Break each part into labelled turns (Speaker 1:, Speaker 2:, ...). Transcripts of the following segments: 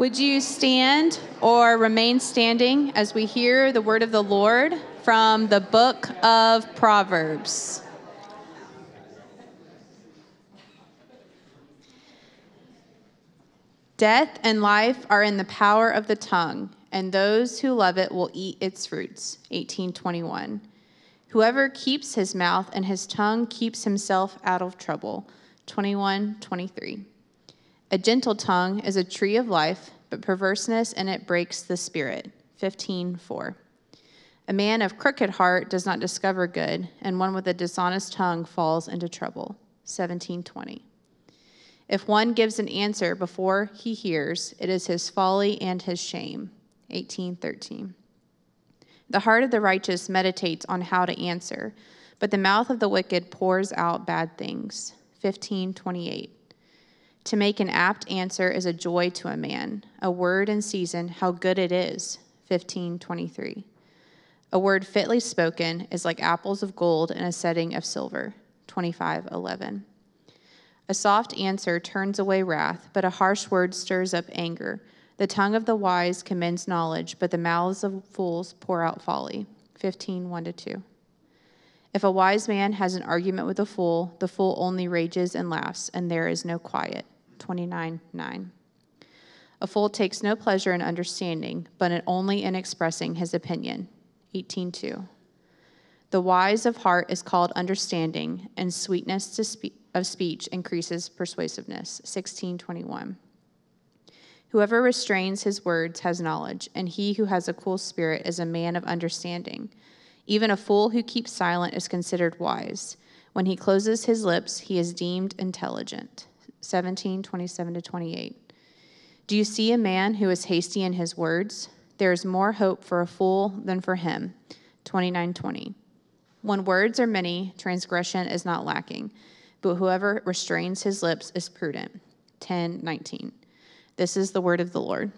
Speaker 1: Would you stand or remain standing as we hear the word of the Lord from the book of Proverbs? Death and life are in the power of the tongue, and those who love it will eat its fruits. 1821. Whoever keeps his mouth and his tongue keeps himself out of trouble. 2123. A gentle tongue is a tree of life, but perverseness in it breaks the spirit. 15:4. A man of crooked heart does not discover good, and one with a dishonest tongue falls into trouble. 1720. If one gives an answer before he hears, it is his folly and his shame. 1813. The heart of the righteous meditates on how to answer, but the mouth of the wicked pours out bad things. 1528. To make an apt answer is a joy to a man. A word in season, how good it is. 1523. A word fitly spoken is like apples of gold in a setting of silver. 2511. A soft answer turns away wrath, but a harsh word stirs up anger. The tongue of the wise commends knowledge, but the mouths of fools pour out folly. 15 1 2. If a wise man has an argument with a fool, the fool only rages and laughs, and there is no quiet. 29 9. A fool takes no pleasure in understanding, but only in expressing his opinion. 18 2. The wise of heart is called understanding, and sweetness spe- of speech increases persuasiveness. 1621. Whoever restrains his words has knowledge, and he who has a cool spirit is a man of understanding. Even a fool who keeps silent is considered wise. When he closes his lips, he is deemed intelligent. 17, 27 to 28. Do you see a man who is hasty in his words? There is more hope for a fool than for him. 29, 20. When words are many, transgression is not lacking, but whoever restrains his lips is prudent. 10, 19. This is the word of the Lord.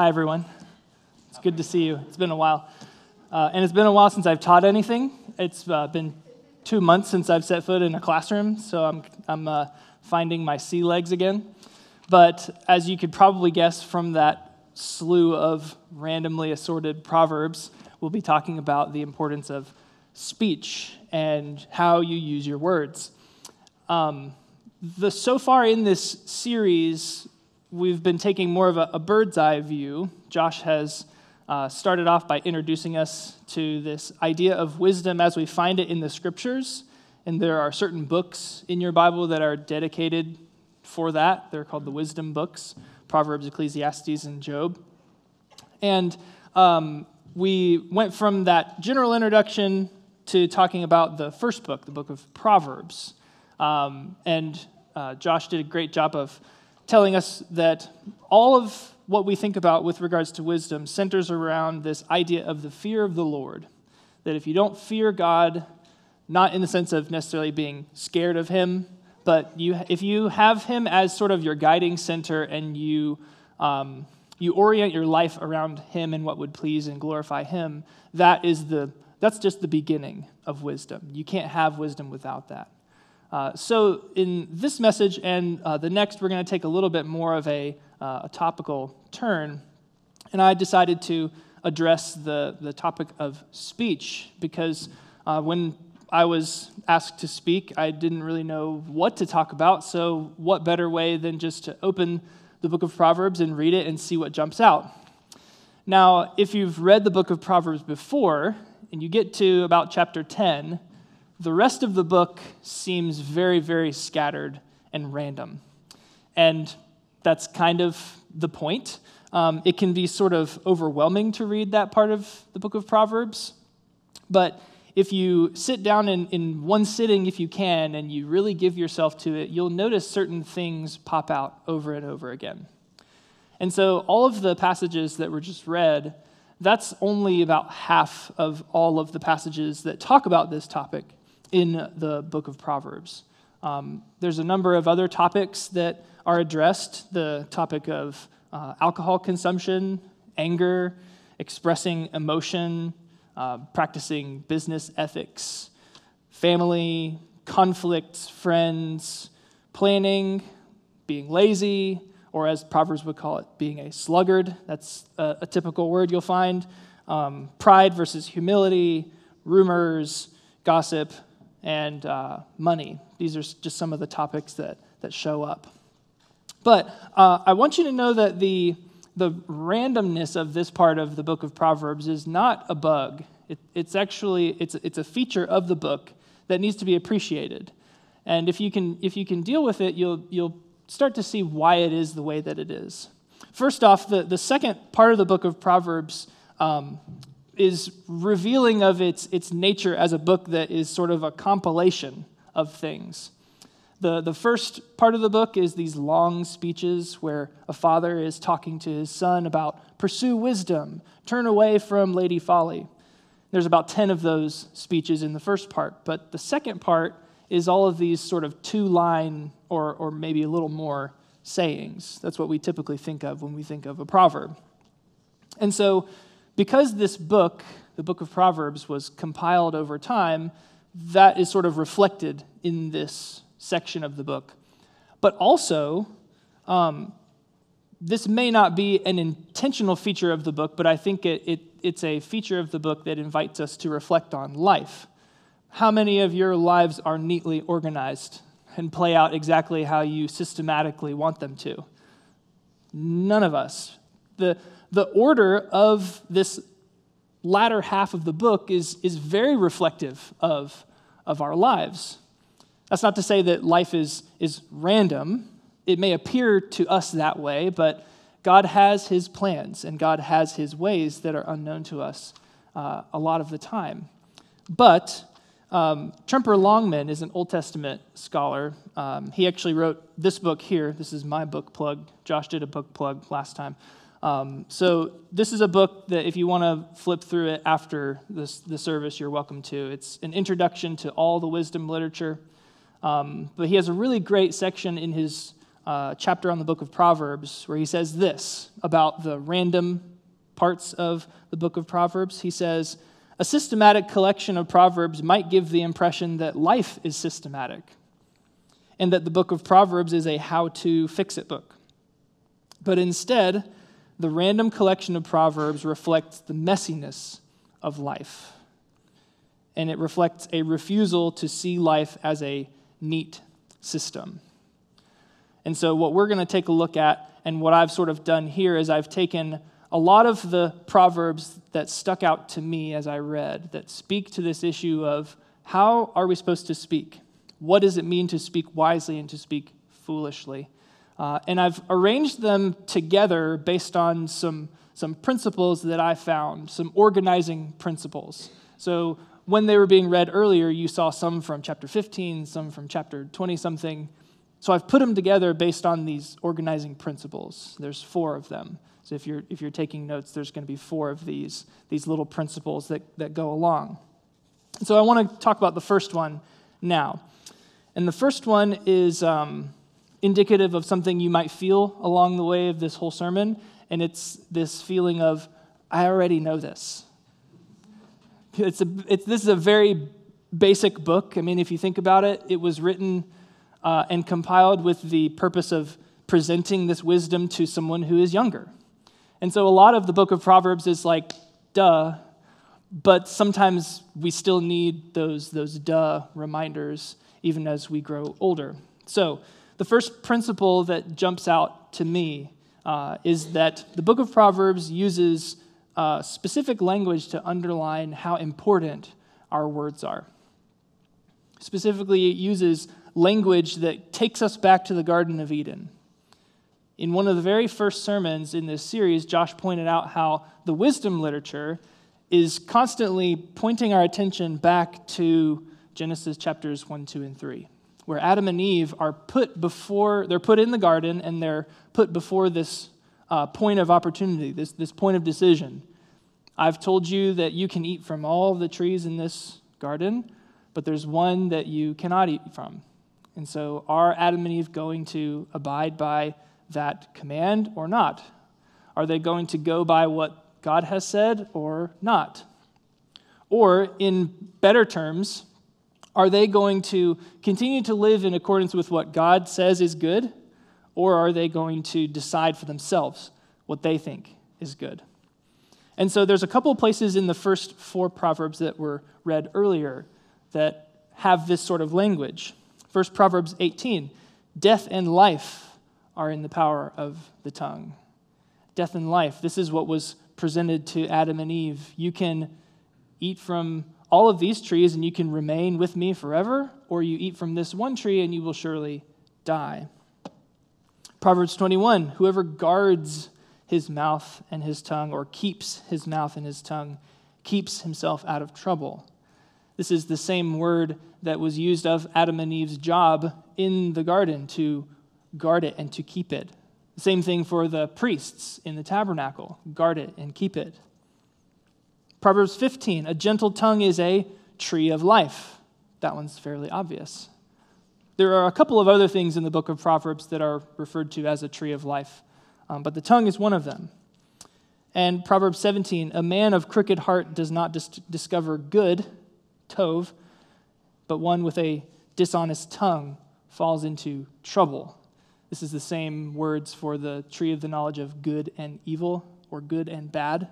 Speaker 2: Hi, everyone. It's good to see you. It's been a while. Uh, and it's been a while since I've taught anything. It's uh, been two months since I've set foot in a classroom, so I'm, I'm uh, finding my sea legs again. But as you could probably guess from that slew of randomly assorted proverbs, we'll be talking about the importance of speech and how you use your words. Um, the, so far in this series, we've been taking more of a, a bird's eye view. Josh has uh, started off by introducing us to this idea of wisdom as we find it in the scriptures. And there are certain books in your Bible that are dedicated for that. They're called the wisdom books Proverbs, Ecclesiastes, and Job. And um, we went from that general introduction to talking about the first book, the book of Proverbs. Um, and uh, Josh did a great job of telling us that all of what we think about with regards to wisdom centers around this idea of the fear of the Lord. That if you don't fear God, not in the sense of necessarily being scared of Him, but you, if you have Him as sort of your guiding center and you, um, you orient your life around Him and what would please and glorify Him, that is the, that's just the beginning of wisdom. You can't have wisdom without that. Uh, so, in this message and uh, the next, we're going to take a little bit more of a, uh, a, topical turn. And I decided to address the, the topic of speech because uh, when I was asked to speak, I didn't really know what to talk about. So, what better way than just to open the book of Proverbs and read it and see what jumps out? Now, if you've read the book of Proverbs before and you get to about chapter 10, the rest of the book seems very, very scattered and random. And that's kind of the point. Um, it can be sort of overwhelming to read that part of the book of Proverbs. But if you sit down in, in one sitting, if you can, and you really give yourself to it, you'll notice certain things pop out over and over again. And so, all of the passages that were just read, that's only about half of all of the passages that talk about this topic in the book of Proverbs. Um, there's a number of other topics that are addressed the topic of uh, alcohol consumption, anger, expressing emotion, uh, practicing business ethics, family, conflicts, friends, planning, being lazy, or as Proverbs would call it, being a sluggard. That's a, a typical word you'll find. Um, pride versus humility, rumors, gossip, and uh, money. These are just some of the topics that, that show up. But uh, I want you to know that the, the randomness of this part of the book of Proverbs is not a bug. It, it's actually it's, it's a feature of the book that needs to be appreciated. And if you can, if you can deal with it, you'll, you'll start to see why it is the way that it is. First off, the, the second part of the book of Proverbs um, is revealing of its, its nature as a book that is sort of a compilation of things. The, the first part of the book is these long speeches where a father is talking to his son about pursue wisdom, turn away from Lady Folly. There's about 10 of those speeches in the first part, but the second part is all of these sort of two line or, or maybe a little more sayings. That's what we typically think of when we think of a proverb. And so, because this book, the book of Proverbs, was compiled over time, that is sort of reflected in this section of the book. But also, um, this may not be an intentional feature of the book, but I think it, it, it's a feature of the book that invites us to reflect on life. How many of your lives are neatly organized and play out exactly how you systematically want them to? None of us. The, the order of this latter half of the book is, is very reflective of, of our lives. That's not to say that life is, is random. It may appear to us that way, but God has his plans and God has his ways that are unknown to us uh, a lot of the time. But um, Tremper Longman is an Old Testament scholar. Um, he actually wrote this book here. This is my book plug. Josh did a book plug last time. Um, so this is a book that if you want to flip through it after this, the service, you're welcome to. It's an introduction to all the wisdom literature. Um, but he has a really great section in his uh, chapter on the book of Proverbs where he says this about the random parts of the book of Proverbs. He says, a systematic collection of Proverbs might give the impression that life is systematic and that the book of Proverbs is a how to fix it book. But instead, the random collection of Proverbs reflects the messiness of life. And it reflects a refusal to see life as a neat system. And so, what we're going to take a look at, and what I've sort of done here, is I've taken a lot of the Proverbs that stuck out to me as I read that speak to this issue of how are we supposed to speak? What does it mean to speak wisely and to speak foolishly? Uh, and I've arranged them together based on some, some principles that I found, some organizing principles. So when they were being read earlier, you saw some from chapter 15, some from chapter 20 something. So I've put them together based on these organizing principles. There's four of them. So if you're, if you're taking notes, there's going to be four of these, these little principles that, that go along. So I want to talk about the first one now. And the first one is um, indicative of something you might feel along the way of this whole sermon, and it's this feeling of, I already know this. It's a, it's, this is a very basic book. I mean, if you think about it, it was written uh, and compiled with the purpose of presenting this wisdom to someone who is younger. And so a lot of the book of Proverbs is like, duh, but sometimes we still need those, those duh reminders even as we grow older. So, the first principle that jumps out to me uh, is that the book of Proverbs uses uh, specific language to underline how important our words are. Specifically, it uses language that takes us back to the Garden of Eden. In one of the very first sermons in this series, Josh pointed out how the wisdom literature is constantly pointing our attention back to Genesis chapters 1, 2, and 3 where Adam and Eve are put before, they're put in the garden and they're put before this uh, point of opportunity, this, this point of decision. I've told you that you can eat from all the trees in this garden, but there's one that you cannot eat from. And so, are Adam and Eve going to abide by that command or not? Are they going to go by what God has said or not? Or, in better terms, are they going to continue to live in accordance with what God says is good? Or are they going to decide for themselves what they think is good? And so there's a couple of places in the first four Proverbs that were read earlier that have this sort of language. First, Proverbs 18 Death and life are in the power of the tongue. Death and life. This is what was presented to Adam and Eve. You can eat from all of these trees and you can remain with me forever, or you eat from this one tree and you will surely die. Proverbs 21 Whoever guards his mouth and his tongue, or keeps his mouth and his tongue, keeps himself out of trouble. This is the same word that was used of Adam and Eve's job in the garden to guard it and to keep it. Same thing for the priests in the tabernacle guard it and keep it. Proverbs 15 a gentle tongue is a tree of life. That one's fairly obvious. There are a couple of other things in the book of Proverbs that are referred to as a tree of life, um, but the tongue is one of them. And Proverbs 17 a man of crooked heart does not dis- discover good, tov, but one with a dishonest tongue falls into trouble. This is the same words for the tree of the knowledge of good and evil, or good and bad.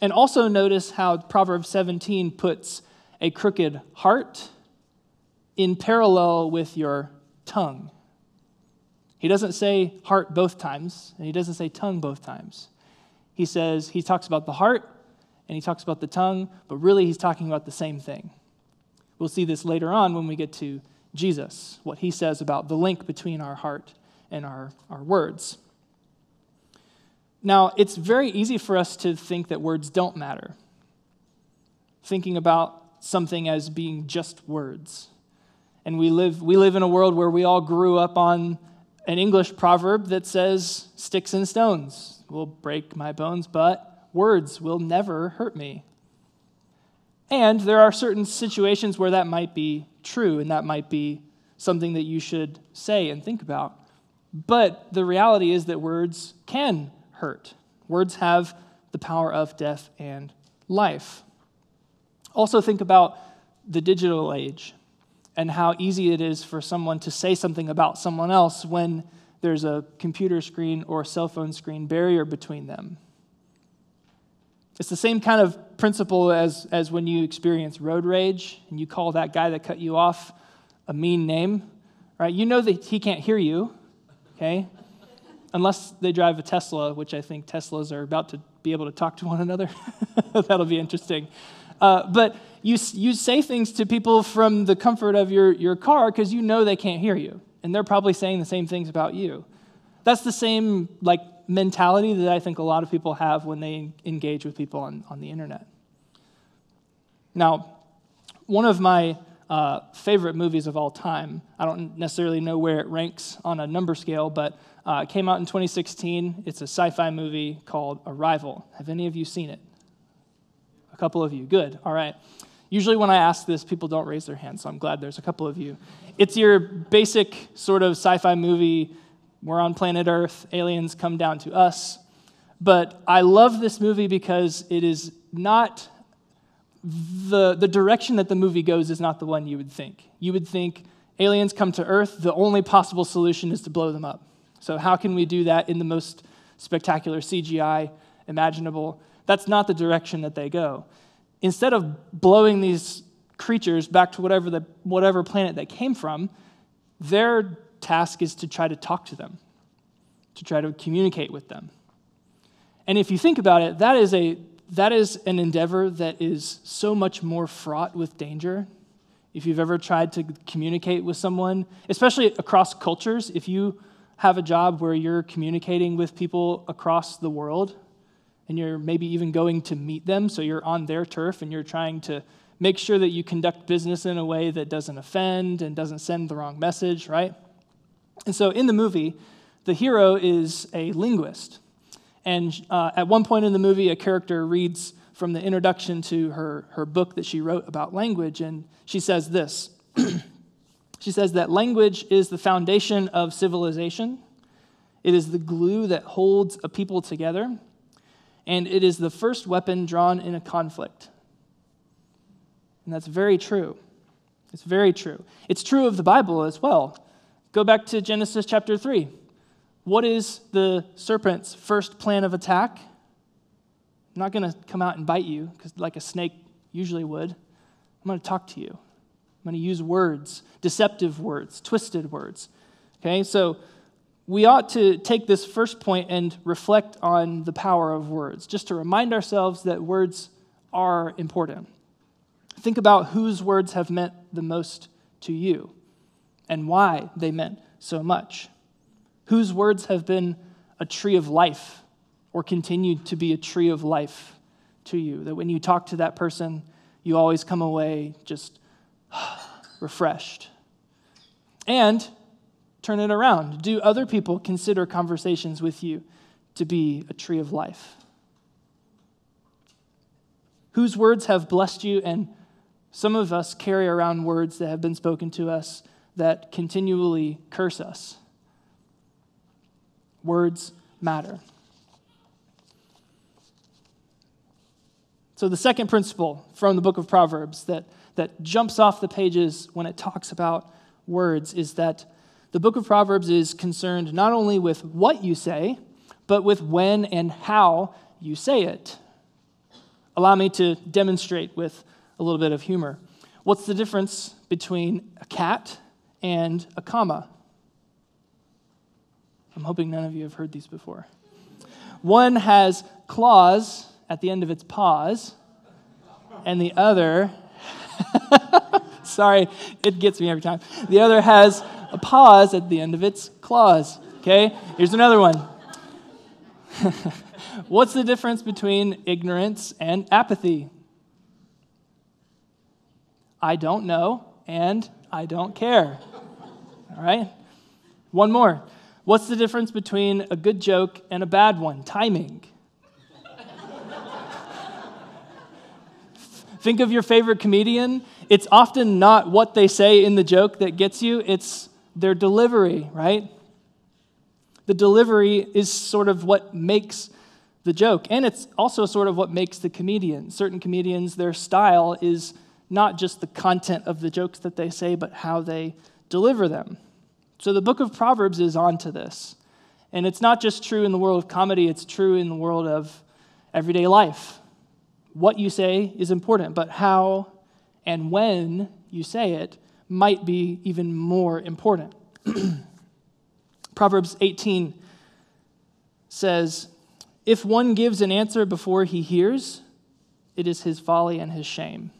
Speaker 2: And also notice how Proverbs 17 puts a crooked heart in parallel with your tongue. He doesn't say heart both times, and he doesn't say tongue both times. He says, he talks about the heart and he talks about the tongue, but really he's talking about the same thing. We'll see this later on when we get to Jesus, what he says about the link between our heart and our, our words. Now, it's very easy for us to think that words don't matter, thinking about something as being just words. And we live, we live in a world where we all grew up on an English proverb that says, Sticks and stones will break my bones, but words will never hurt me. And there are certain situations where that might be true and that might be something that you should say and think about. But the reality is that words can hurt. Words have the power of death and life. Also, think about the digital age and how easy it is for someone to say something about someone else when there's a computer screen or cell phone screen barrier between them. It's the same kind of principle as, as when you experience road rage and you call that guy that cut you off a mean name, right? You know that he can't hear you, okay? Unless they drive a Tesla, which I think Teslas are about to be able to talk to one another. That'll be interesting. Uh, but you, you say things to people from the comfort of your, your car because you know they can't hear you. And they're probably saying the same things about you. That's the same like mentality that I think a lot of people have when they engage with people on, on the internet. Now, one of my uh, favorite movies of all time, I don't necessarily know where it ranks on a number scale, but uh, it came out in 2016. It's a sci fi movie called Arrival. Have any of you seen it? A couple of you. Good. All right. Usually, when I ask this, people don't raise their hands, so I'm glad there's a couple of you. It's your basic sort of sci fi movie. We're on planet Earth, aliens come down to us. But I love this movie because it is not the, the direction that the movie goes is not the one you would think. You would think aliens come to Earth, the only possible solution is to blow them up. So, how can we do that in the most spectacular CGI imaginable? That's not the direction that they go. Instead of blowing these creatures back to whatever, the, whatever planet they came from, their task is to try to talk to them, to try to communicate with them. And if you think about it, that is, a, that is an endeavor that is so much more fraught with danger. If you've ever tried to communicate with someone, especially across cultures, if you have a job where you're communicating with people across the world and you're maybe even going to meet them, so you're on their turf and you're trying to make sure that you conduct business in a way that doesn't offend and doesn't send the wrong message, right? And so in the movie, the hero is a linguist. And uh, at one point in the movie, a character reads from the introduction to her, her book that she wrote about language, and she says this She says that language is the foundation of civilization. It is the glue that holds a people together, and it is the first weapon drawn in a conflict. And that's very true. It's very true. It's true of the Bible as well. Go back to Genesis chapter 3. What is the serpent's first plan of attack? I'm not going to come out and bite you because like a snake usually would. I'm going to talk to you. I'm going to use words, deceptive words, twisted words. Okay? So we ought to take this first point and reflect on the power of words, just to remind ourselves that words are important. Think about whose words have meant the most to you and why they meant so much. Whose words have been a tree of life or continued to be a tree of life to you? That when you talk to that person, you always come away just refreshed. And turn it around. Do other people consider conversations with you to be a tree of life? Whose words have blessed you and some of us carry around words that have been spoken to us that continually curse us. Words matter. So, the second principle from the book of Proverbs that, that jumps off the pages when it talks about words is that the book of Proverbs is concerned not only with what you say, but with when and how you say it. Allow me to demonstrate with a little bit of humor. What's the difference between a cat and a comma? I'm hoping none of you have heard these before. One has claws at the end of its paws, and the other, sorry, it gets me every time. The other has a pause at the end of its claws. Okay, here's another one. What's the difference between ignorance and apathy? I don't know, and I don't care. All right? One more. What's the difference between a good joke and a bad one? Timing. Think of your favorite comedian. It's often not what they say in the joke that gets you, it's their delivery, right? The delivery is sort of what makes the joke. And it's also sort of what makes the comedian. Certain comedians, their style is not just the content of the jokes that they say, but how they deliver them. So the book of Proverbs is onto this. And it's not just true in the world of comedy, it's true in the world of everyday life. What you say is important, but how and when you say it might be even more important. Proverbs 18 says, If one gives an answer before he hears, it is his folly and his shame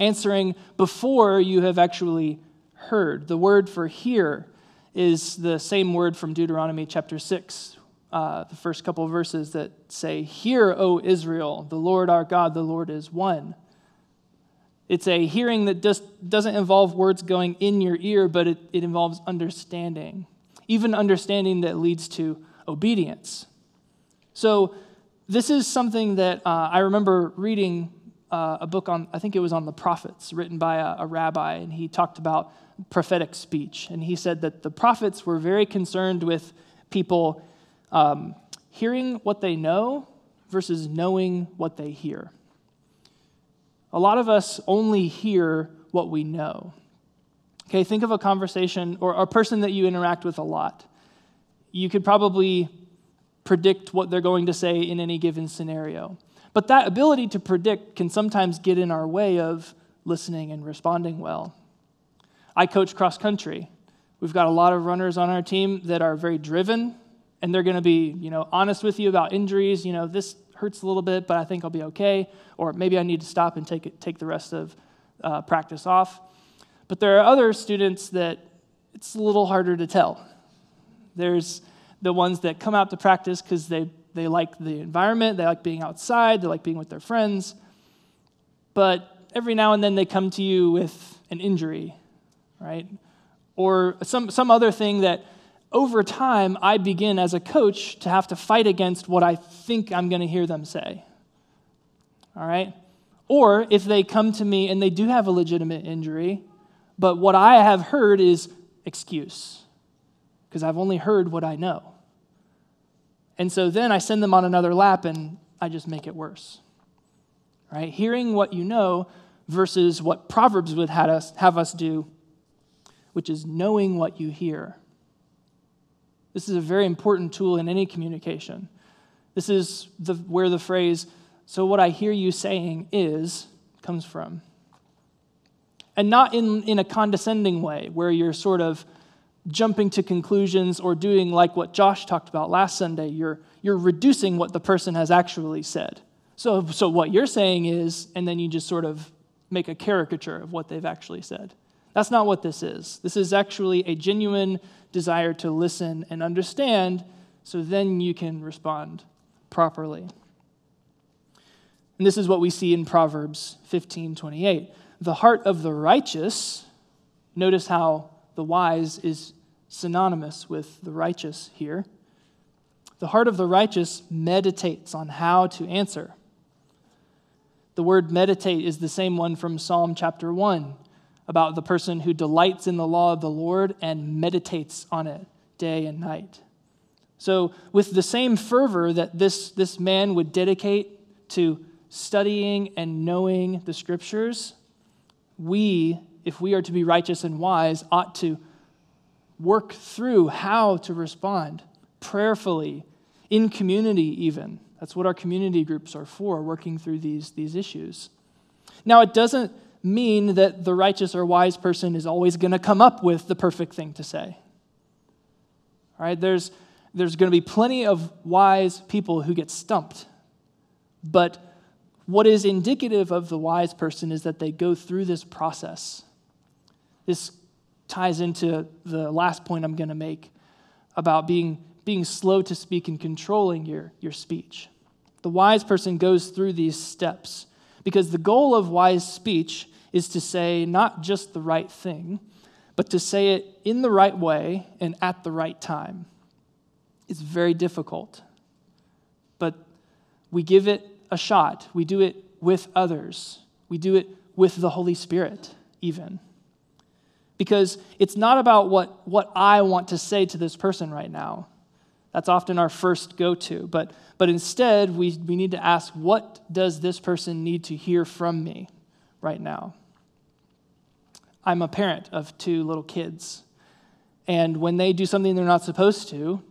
Speaker 2: answering before you have actually heard. The word for hear is the same word from Deuteronomy chapter 6, uh, the first couple verses that say, Hear, O Israel, the Lord our God, the Lord is one. It's a hearing that just doesn't involve words going in your ear, but it, it involves understanding, even understanding that leads to obedience. So, this is something that uh, I remember reading uh, a book on, I think it was on the prophets, written by a, a rabbi, and he talked about prophetic speech. And he said that the prophets were very concerned with people um, hearing what they know versus knowing what they hear. A lot of us only hear what we know. Okay, think of a conversation or a person that you interact with a lot. You could probably predict what they're going to say in any given scenario. But that ability to predict can sometimes get in our way of listening and responding well. I coach cross country. We've got a lot of runners on our team that are very driven, and they're going to be, you know, honest with you about injuries. You know, this hurts a little bit, but I think I'll be okay. Or maybe I need to stop and take it, take the rest of uh, practice off. But there are other students that it's a little harder to tell. There's the ones that come out to practice because they they like the environment, they like being outside, they like being with their friends. But every now and then they come to you with an injury, right? Or some, some other thing that over time I begin as a coach to have to fight against what I think I'm going to hear them say. All right? Or if they come to me and they do have a legitimate injury, but what I have heard is excuse. because I've only heard what I know. And so then I send them on another lap and I just make it worse. Right? Hearing what you know versus what Proverbs would have us, have us do, which is knowing what you hear. This is a very important tool in any communication. This is the, where the phrase, so what I hear you saying is, comes from. And not in, in a condescending way, where you're sort of jumping to conclusions or doing like what Josh talked about last Sunday. You're, you're reducing what the person has actually said. So, so what you're saying is, and then you just sort of make a caricature of what they've actually said. That's not what this is. This is actually a genuine desire to listen and understand, so then you can respond properly. And this is what we see in Proverbs 15 28. The heart of the righteous, notice how the wise is synonymous with the righteous here. The heart of the righteous meditates on how to answer. The word meditate is the same one from Psalm chapter 1 about the person who delights in the law of the Lord and meditates on it day and night. So, with the same fervor that this, this man would dedicate to studying and knowing the scriptures, we, if we are to be righteous and wise, ought to work through how to respond prayerfully, in community, even. That's what our community groups are for, working through these, these issues. Now, it doesn't mean that the righteous or wise person is always going to come up with the perfect thing to say. All right, there's, there's going to be plenty of wise people who get stumped. But what is indicative of the wise person is that they go through this process. This ties into the last point I'm going to make about being, being slow to speak and controlling your, your speech. The wise person goes through these steps because the goal of wise speech is to say not just the right thing, but to say it in the right way and at the right time. It's very difficult, but we give it a shot. We do it with others, we do it with the Holy Spirit, even. Because it's not about what, what I want to say to this person right now. That's often our first go to. But, but instead, we, we need to ask, what does this person need to hear from me right now? I'm a parent of two little kids. And when they do something they're not supposed to,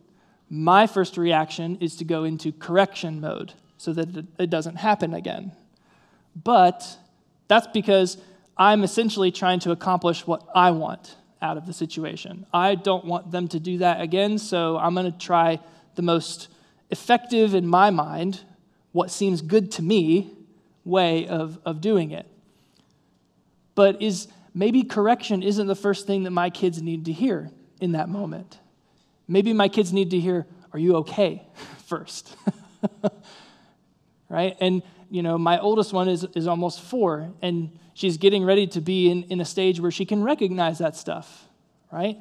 Speaker 2: my first reaction is to go into correction mode so that it doesn't happen again. But that's because I'm essentially trying to accomplish what I want out of the situation. I don't want them to do that again, so I'm going to try the most effective in my mind, what seems good to me, way of, of doing it. But is maybe correction isn't the first thing that my kids need to hear in that moment. Maybe my kids need to hear, Are you okay? first. right? And, you know, my oldest one is, is almost four, and she's getting ready to be in, in a stage where she can recognize that stuff, right?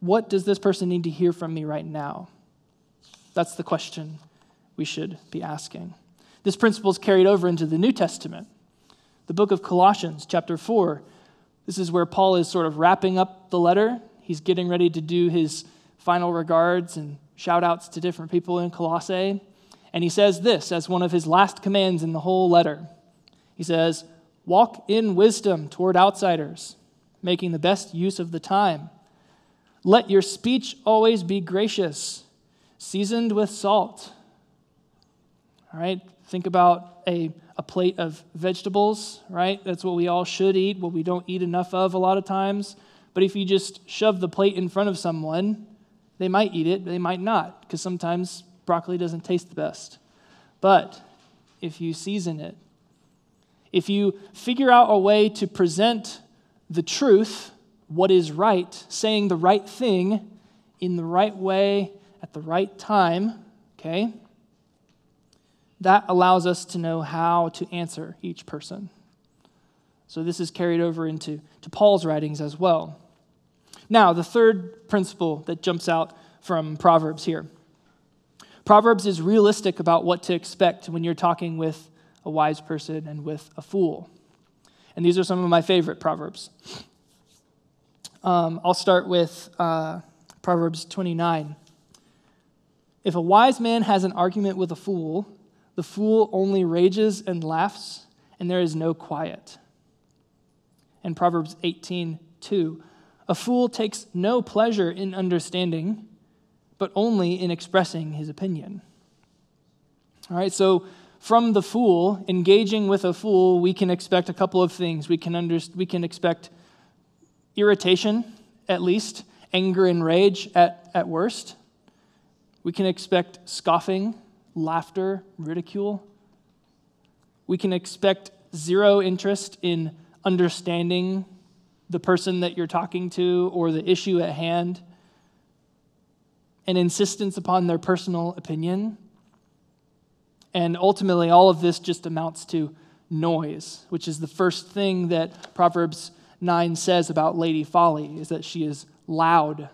Speaker 2: What does this person need to hear from me right now? That's the question we should be asking. This principle is carried over into the New Testament. The book of Colossians, chapter 4, this is where Paul is sort of wrapping up the letter. He's getting ready to do his final regards and shout outs to different people in Colossae. And he says this as one of his last commands in the whole letter. He says, Walk in wisdom toward outsiders, making the best use of the time. Let your speech always be gracious, seasoned with salt. All right, think about a a plate of vegetables, right? That's what we all should eat, what we don't eat enough of a lot of times. But if you just shove the plate in front of someone, they might eat it, they might not, because sometimes broccoli doesn't taste the best. But if you season it, if you figure out a way to present the truth, what is right, saying the right thing in the right way at the right time, okay? That allows us to know how to answer each person. So this is carried over into to Paul's writings as well. Now, the third principle that jumps out from Proverbs here. Proverbs is realistic about what to expect when you're talking with a wise person and with a fool. And these are some of my favorite Proverbs. Um, I'll start with uh, Proverbs 29. If a wise man has an argument with a fool, the fool only rages and laughs, and there is no quiet. And Proverbs 18, 2. A fool takes no pleasure in understanding, but only in expressing his opinion. All right, so from the fool, engaging with a fool, we can expect a couple of things. We can, under, we can expect irritation, at least, anger and rage at, at worst. We can expect scoffing, laughter, ridicule. We can expect zero interest in understanding the person that you're talking to or the issue at hand, an insistence upon their personal opinion. And ultimately, all of this just amounts to noise, which is the first thing that Proverbs 9 says about Lady Folly, is that she is loud.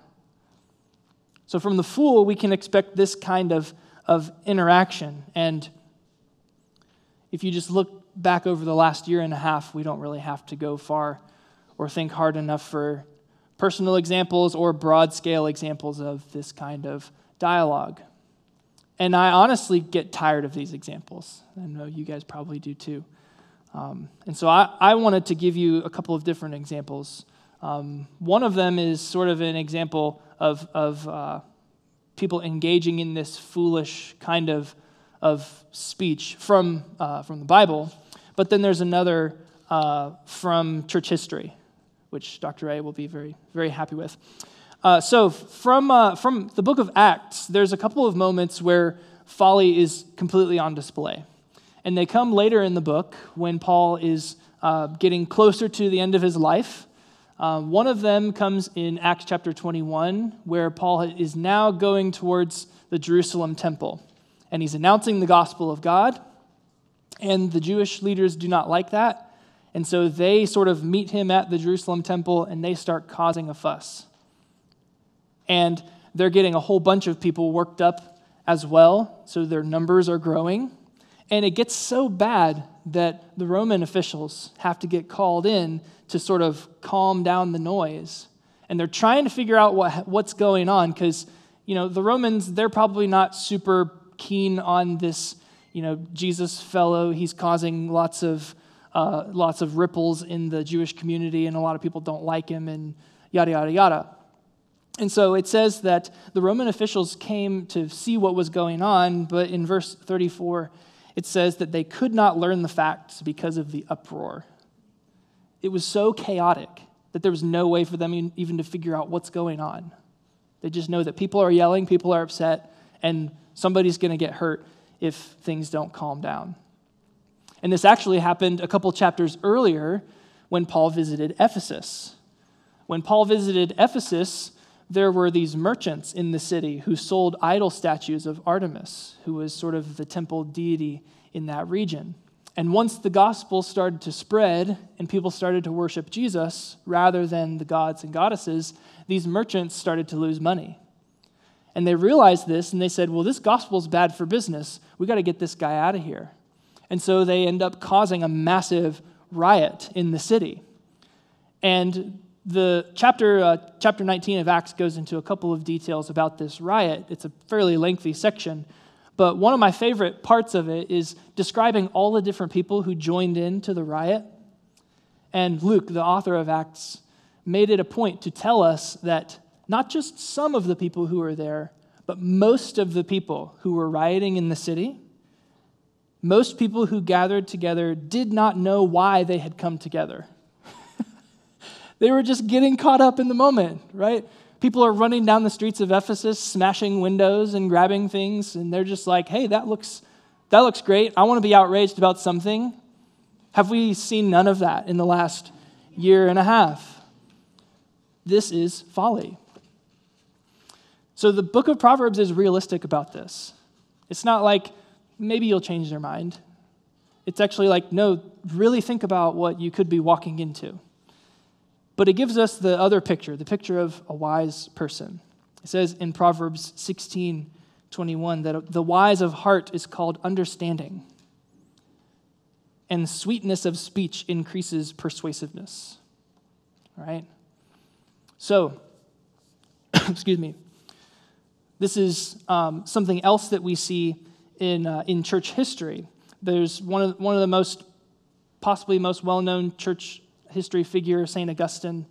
Speaker 2: So from the fool, we can expect this kind of, of interaction. And if you just look back over the last year and a half, we don't really have to go far or think hard enough for personal examples or broad scale examples of this kind of dialogue. And I honestly get tired of these examples. I know you guys probably do too. Um, and so I, I, wanted to give you a couple of different examples. Um, one of them is sort of an example of, of uh, people engaging in this foolish kind of, of speech from, uh, from the Bible. But then there's another uh, from church history, which Dr. A will be very, very happy with. Uh, so, from, uh, from the book of Acts, there's a couple of moments where folly is completely on display. And they come later in the book when Paul is uh, getting closer to the end of his life. Uh, one of them comes in Acts chapter 21, where Paul is now going towards the Jerusalem temple. And he's announcing the gospel of God. And the Jewish leaders do not like that. And so they sort of meet him at the Jerusalem temple and they start causing a fuss. And they're getting a whole bunch of people worked up as well. So their numbers are growing. And it gets so bad that the Roman officials have to get called in to sort of calm down the noise. And they're trying to figure out what, what's going on because, you know, the Romans, they're probably not super keen on this you know, Jesus fellow, he's causing lots of, uh, lots of ripples in the Jewish community, and a lot of people don't like him, and yada, yada, yada. And so it says that the Roman officials came to see what was going on, but in verse 34, it says that they could not learn the facts because of the uproar. It was so chaotic that there was no way for them even to figure out what's going on. They just know that people are yelling, people are upset, and somebody's going to get hurt if things don't calm down. And this actually happened a couple chapters earlier when Paul visited Ephesus. When Paul visited Ephesus, there were these merchants in the city who sold idol statues of Artemis, who was sort of the temple deity in that region. And once the gospel started to spread and people started to worship Jesus rather than the gods and goddesses, these merchants started to lose money. And they realized this and they said, well, this gospel is bad for business. We got to get this guy out of here. And so they end up causing a massive riot in the city. And the chapter, uh, chapter 19 of Acts goes into a couple of details about this riot. It's a fairly lengthy section. But one of my favorite parts of it is describing all the different people who joined in to the riot. And Luke, the author of Acts, made it a point to tell us that not just some of the people who were there, but most of the people who were rioting in the city, most people who gathered together did not know why they had come together. They were just getting caught up in the moment, right? People are running down the streets of Ephesus, smashing windows and grabbing things, and they're just like, hey, that looks, that looks great. I want to be outraged about something. Have we seen none of that in the last year and a half? This is folly. So the book of Proverbs is realistic about this. It's not like maybe you'll change their mind. It's actually like, no, really think about what you could be walking into. But it gives us the other picture, the picture of a wise person. It says in Proverbs 16 21 that the wise of heart is called understanding, and sweetness of speech increases persuasiveness. All right? So, excuse me. This is um, something else that we see in, uh, in church history. There's one of, one of the most, possibly most well known church history figure, St. Augustine.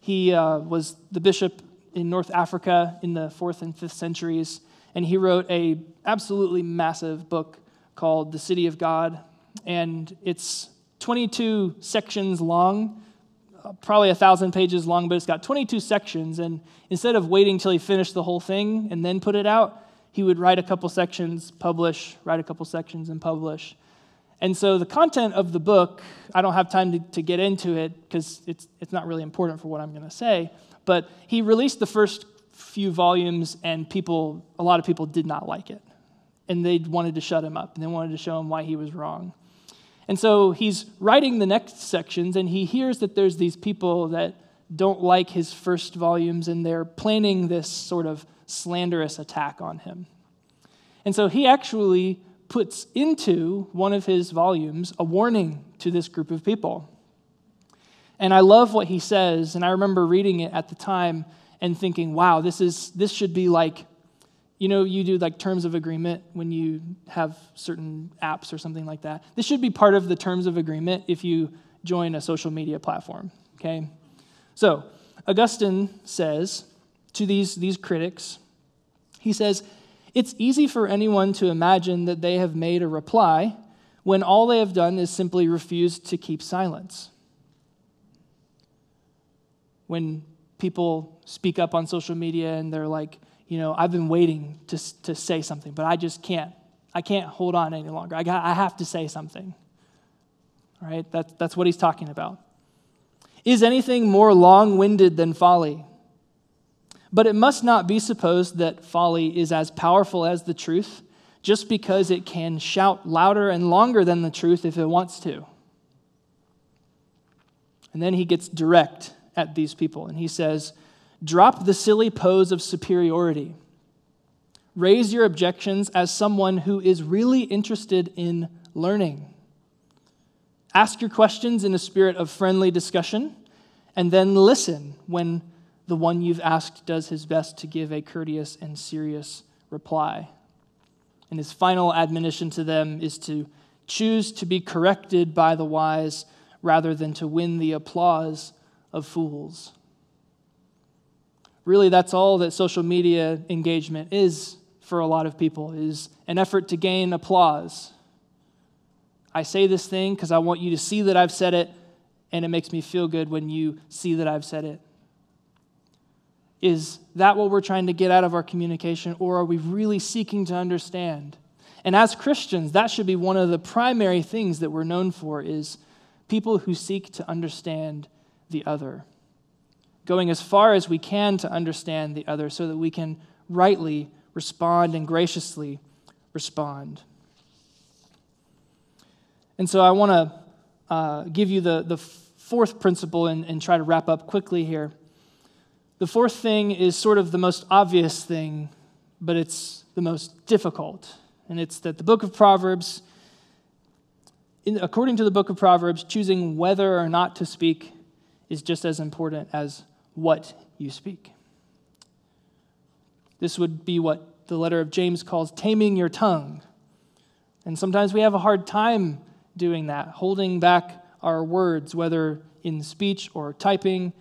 Speaker 2: He uh, was the bishop in North Africa in the fourth and fifth centuries, and he wrote a absolutely massive book called The City of God, and it's 22 sections long, probably a thousand pages long, but it's got 22 sections. And instead of waiting till he finished the whole thing and then put it out, he would write a couple sections, publish, write a couple sections, and publish. And so the content of the book, I don't have time to, to get into it because it's, it's not really important for what I'm going to say. But he released the first few volumes, and people, a lot of people did not like it. And they wanted to shut him up, and they wanted to show him why he was wrong. And so he's writing the next sections, and he hears that there's these people that don't like his first volumes, and they're planning this sort of slanderous attack on him. And so he actually puts into one of his volumes a warning to this group of people. And I love what he says, and I remember reading it at the time and thinking, wow, this, is, this should be like you know, you do like terms of agreement when you have certain apps or something like that. This should be part of the terms of agreement if you join a social media platform, okay? So, Augustine says to these, these critics, he says, it's easy for anyone to imagine that they have made a reply when all they have done is simply refuse to keep silence. When people speak up on social media and they're like, you know, I've been waiting to, to say something, but I just can't. I can't hold on any longer. I, got, I have to say something. All right? That, that's what he's talking about. Is anything more long winded than folly? But it must not be supposed that folly is as powerful as the truth just because it can shout louder and longer than the truth if it wants to. And then he gets direct at these people and he says, Drop the silly pose of superiority. Raise your objections as someone who is really interested in learning. Ask your questions in a spirit of friendly discussion, and then listen when the one you've asked does his best to give a courteous and serious reply. And his final admonition to them is to choose to be corrected by the wise rather than to win the applause of fools. Really that's all that social media engagement is for a lot of people is an effort to gain applause. I say this thing because i want you to see that i've said it and it makes me feel good when you see that i've said it is that what we're trying to get out of our communication or are we really seeking to understand and as christians that should be one of the primary things that we're known for is people who seek to understand the other going as far as we can to understand the other so that we can rightly respond and graciously respond. And so I want to uh, give you the, the fourth principle and, and try to wrap up quickly here. The fourth thing is sort of the most obvious thing, but it's the most difficult. And it's that the book of Proverbs, in, according to the book of Proverbs, choosing whether or not to speak is just as important as what you speak. This would be what the letter of James calls taming your tongue. And sometimes we have a hard time doing that, holding back our words, whether in speech or typing.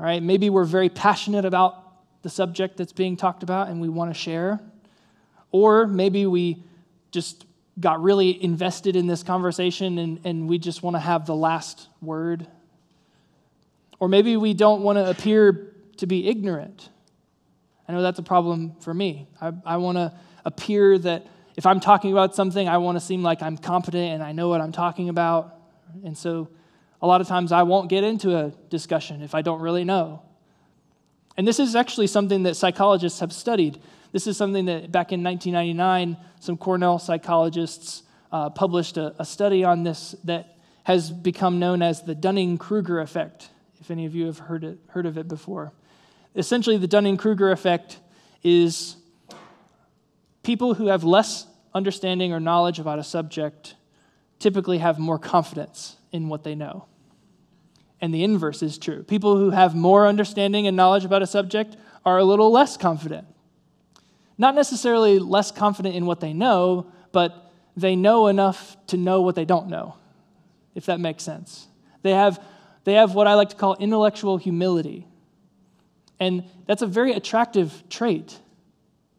Speaker 2: All right, maybe we're very passionate about the subject that's being talked about and we want to share. Or maybe we just got really invested in this conversation and, and we just want to have the last word or maybe we don't want to appear to be ignorant. I know that's a problem for me. I, I want to appear that if I'm talking about something, I want to seem like I'm competent and I know what I'm talking about. And so a lot of times I won't get into a discussion if I don't really know. And this is actually something that psychologists have studied. This is something that back in 1999, some Cornell psychologists uh, published a, a study on this that has become known as the Dunning Kruger effect if any of you have heard, it, heard of it before. Essentially, the Dunning Kruger effect is people who have less understanding or knowledge about a subject typically have more confidence in what they know. And the inverse is true. People who have more understanding and knowledge about a subject are a little less confident. Not necessarily less confident in what they know, but they know enough to know what they don't know, if that makes sense. They have, they have what I like to call intellectual humility. And that's a very attractive trait.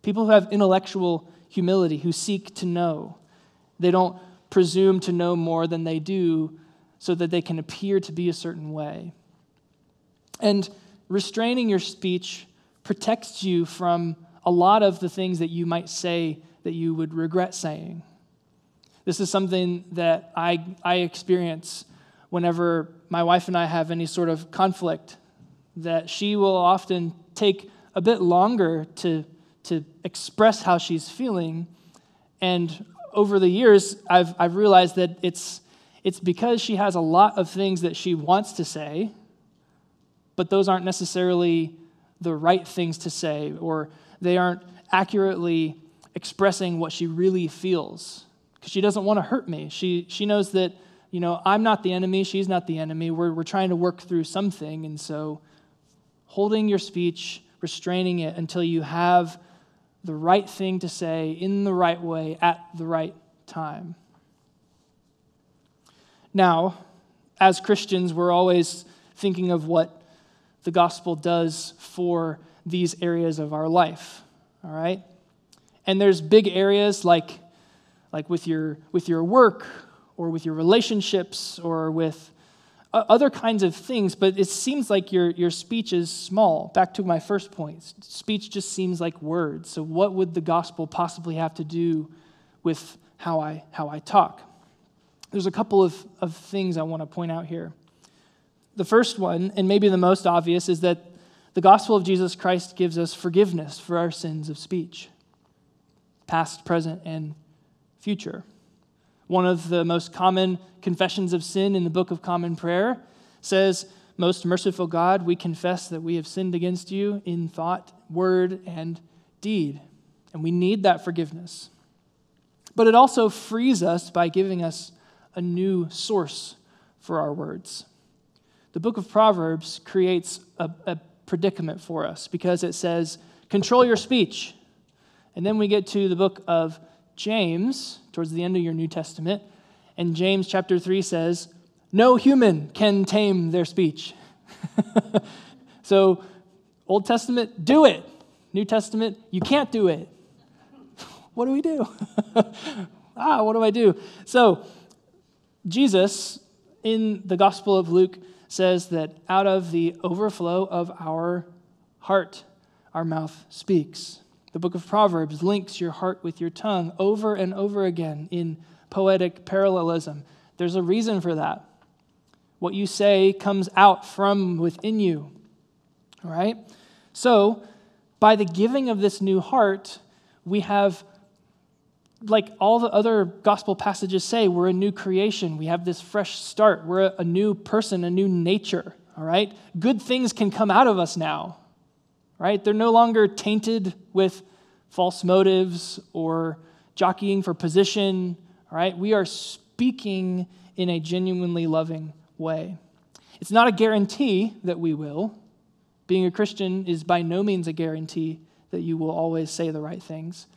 Speaker 2: People who have intellectual humility, who seek to know, they don't presume to know more than they do so that they can appear to be a certain way. And restraining your speech protects you from a lot of the things that you might say that you would regret saying. This is something that I, I experience whenever my wife and I have any sort of conflict, that she will often take a bit longer to, to express how she's feeling. And over the years, I've, I've realized that it's, it's because she has a lot of things that she wants to say, but those aren't necessarily the right things to say, or they aren't accurately expressing what she really feels. Because she doesn't want to hurt me. She, she knows that, you know, I'm not the enemy, she's not the enemy. We're, we're trying to work through something. And so, holding your speech, restraining it until you have the right thing to say in the right way at the right time. Now, as Christians, we're always thinking of what the gospel does for these areas of our life, all right? And there's big areas like, like with, your, with your work or with your relationships or with other kinds of things, but it seems like your, your speech is small. Back to my first point speech just seems like words. So, what would the gospel possibly have to do with how I, how I talk? There's a couple of, of things I want to point out here. The first one, and maybe the most obvious, is that the gospel of Jesus Christ gives us forgiveness for our sins of speech, past, present, and future. One of the most common confessions of sin in the Book of Common Prayer says, Most merciful God, we confess that we have sinned against you in thought, word, and deed. And we need that forgiveness. But it also frees us by giving us a new source for our words. The book of Proverbs creates a, a predicament for us because it says, control your speech. And then we get to the book of James, towards the end of your New Testament, and James chapter 3 says, No human can tame their speech. so, Old Testament, do it. New Testament, you can't do it. What do we do? ah, what do I do? So, Jesus in the Gospel of Luke says that out of the overflow of our heart, our mouth speaks. The book of Proverbs links your heart with your tongue over and over again in poetic parallelism. There's a reason for that. What you say comes out from within you. Right? So, by the giving of this new heart, we have like all the other gospel passages say, we're a new creation. We have this fresh start. We're a, new person, a new nature. All right? Good things can come out of us now. Right? They're no longer tainted with false motives or jockeying for position. All right? We are speaking in a genuinely loving way. It's not a guarantee that we will. Being a Christian is by no means a guarantee that you will always say the right things,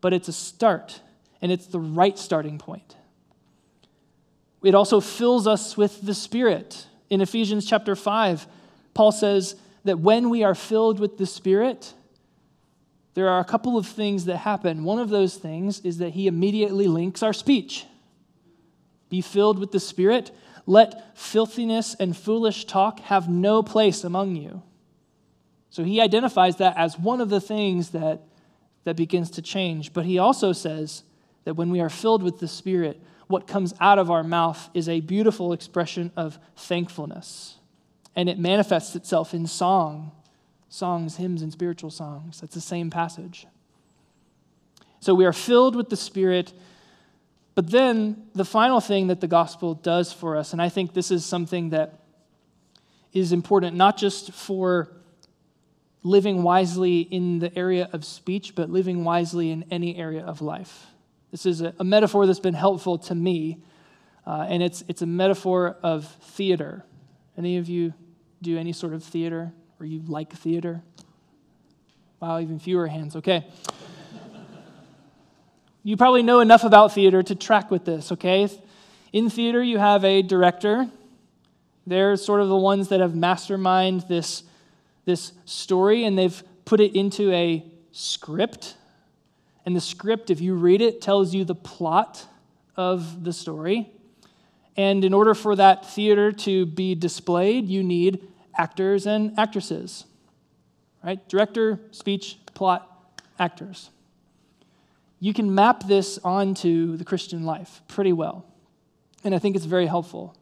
Speaker 2: but it's a start and it's the right starting point. It also fills us with the Spirit. In Ephesians chapter 5, Paul says that when we are filled with the Spirit, there are a couple of things that happen. One of those things is that he immediately links our speech. Be filled with the Spirit. Let filthiness and foolish talk have no place among you. So he identifies that as one of the things that, that begins to change. But he also says, that when we are filled with the Spirit, what comes out of our mouth is a beautiful expression of thankfulness. And it manifests itself in song, songs, hymns, and spiritual songs. That's the same passage. So we are filled with the Spirit. But then the final thing that the gospel does for us, and I think this is something that is important not just for living wisely in the area of speech, but living wisely in any area of life. This is a, a metaphor that's been helpful to me, uh, and it's, it's a metaphor of theater. Any of you do any sort of theater or you like theater? Wow, even fewer hands. Okay. you probably know enough about theater to track with this, okay? In theater, you have a director. They're sort of the ones that have masterminded this, this story and they've put it into a script. And the script, if you read it, tells you the plot of the story. And in order for that theater to be displayed, you need actors and actresses. Right? Director, speech, plot, actors. You can map this onto the Christian life pretty well. And I think it's very helpful.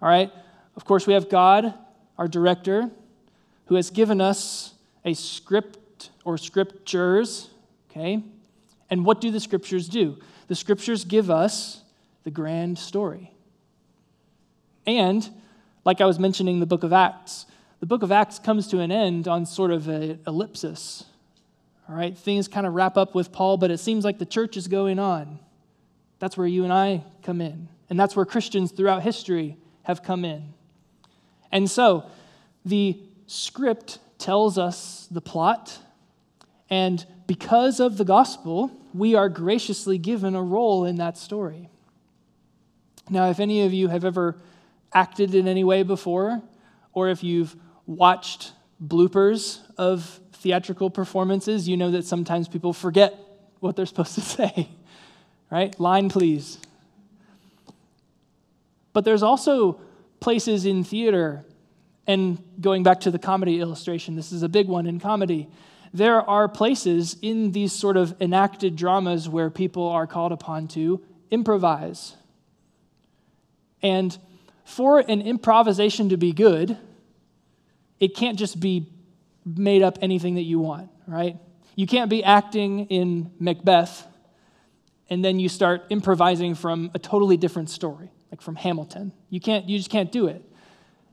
Speaker 2: All right? Of course, we have God, our director, who has given us a script or scriptures, okay? And what do the scriptures do? The scriptures give us the grand story. And, like I was mentioning the book of Acts, the book of Acts comes to an end on sort of an ellipsis. All right, things kind of wrap up with Paul, but it seems like the church is going on. That's where you and I come in. And that's where Christians throughout history have come in. And so, the script tells us the plot, and because of the gospel, we are graciously given a role in that story. Now, if any of you have ever acted in any way before, or if you've watched bloopers of theatrical performances, you know that sometimes people forget what they're supposed to say, right? Line, please. But there's also places in theater, and going back to the comedy illustration, this is a big one in comedy. There are places in these sort of enacted dramas where people are called upon to improvise. And for an improvisation to be good, it can't just be made up anything that you want, right? You can't be acting in Macbeth and then you start improvising from a totally different story, like from Hamilton. You can't you just can't do it.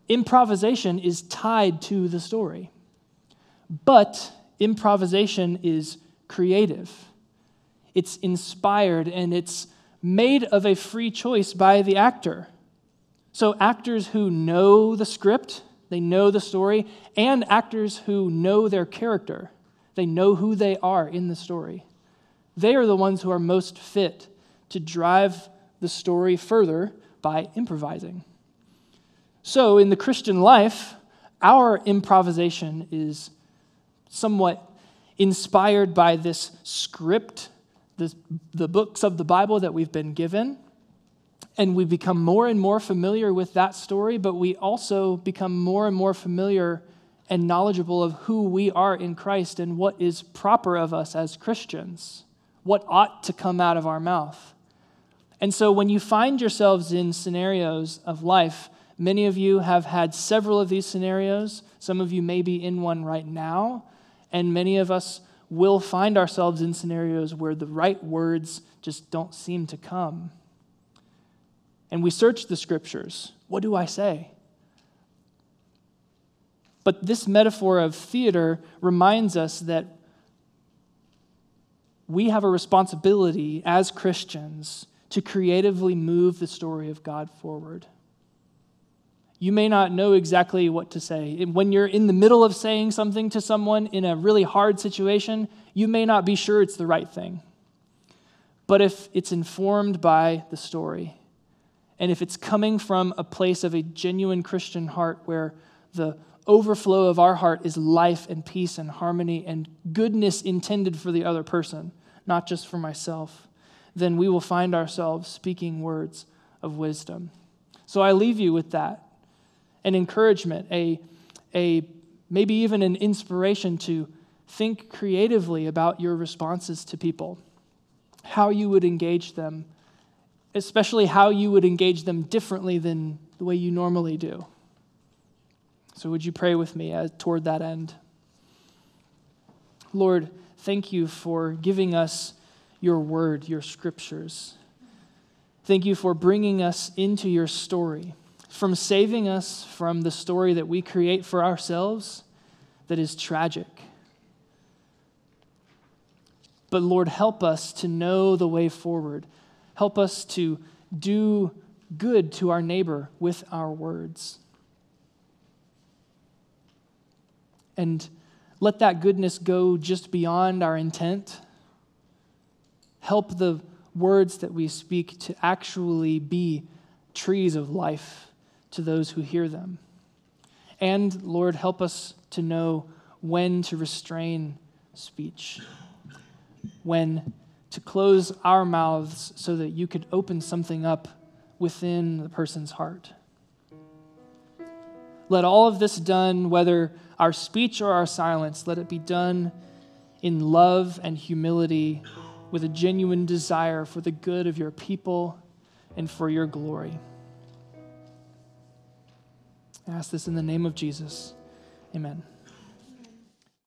Speaker 2: Improvisation is tied to the story. But improvisation is creative. It's inspired and it's made of a free choice by the actor. So, actors who know the script, they know the story, and actors who know their character, they know who they are in the story. They are the ones who are most fit to drive the story further by improvising. So, in the Christian life, our improvisation is somewhat inspired by this script, this, the books of the Bible that we've been given and we become more and more familiar with that story, but we also become more and more familiar and knowledgeable of who we are in Christ and what is proper of us as Christians, what ought to come out of our mouth. And so when you find yourselves in scenarios of life, many of you have had several of these scenarios. Some of you may be in one right now, and many of us will find ourselves in scenarios where the right words just don't seem to come and we search the scriptures. What do I say? But this metaphor of theater reminds us that we have a responsibility as Christians to creatively move the story of God forward. You may not know exactly what to say. When you're in the middle of saying something to someone in a really hard situation, you may not be sure it's the right thing. But if it's informed by the story, and if it's coming from a place of a genuine Christian heart where the overflow of our heart is life and peace and harmony and goodness intended for the other person, not just for myself, then we will find ourselves speaking words of wisdom. So I leave you with that an encouragement, a, a maybe even an inspiration to think creatively about your responses to people, how you would engage them especially how you would engage them differently than the way you normally do. So, would you pray with me as, toward that end? Lord, thank you for giving us your word, your scriptures. Thank you for bringing us into your story, from saving us from the story that we create for ourselves that is tragic. But Lord, help us to know the way forward Help us to do good to our neighbor with our words. and let that goodness go just beyond our intent. Help the words that we speak to actually be trees of life to those who hear them. And Lord, help us to know when to restrain speech, when to close our mouths so that you could open something up within the person's heart. Let all of this done, whether our speech or our silence, let it be done in love and humility with a genuine desire for the good of your people and for your glory. I ask this in the name of Jesus. Amen.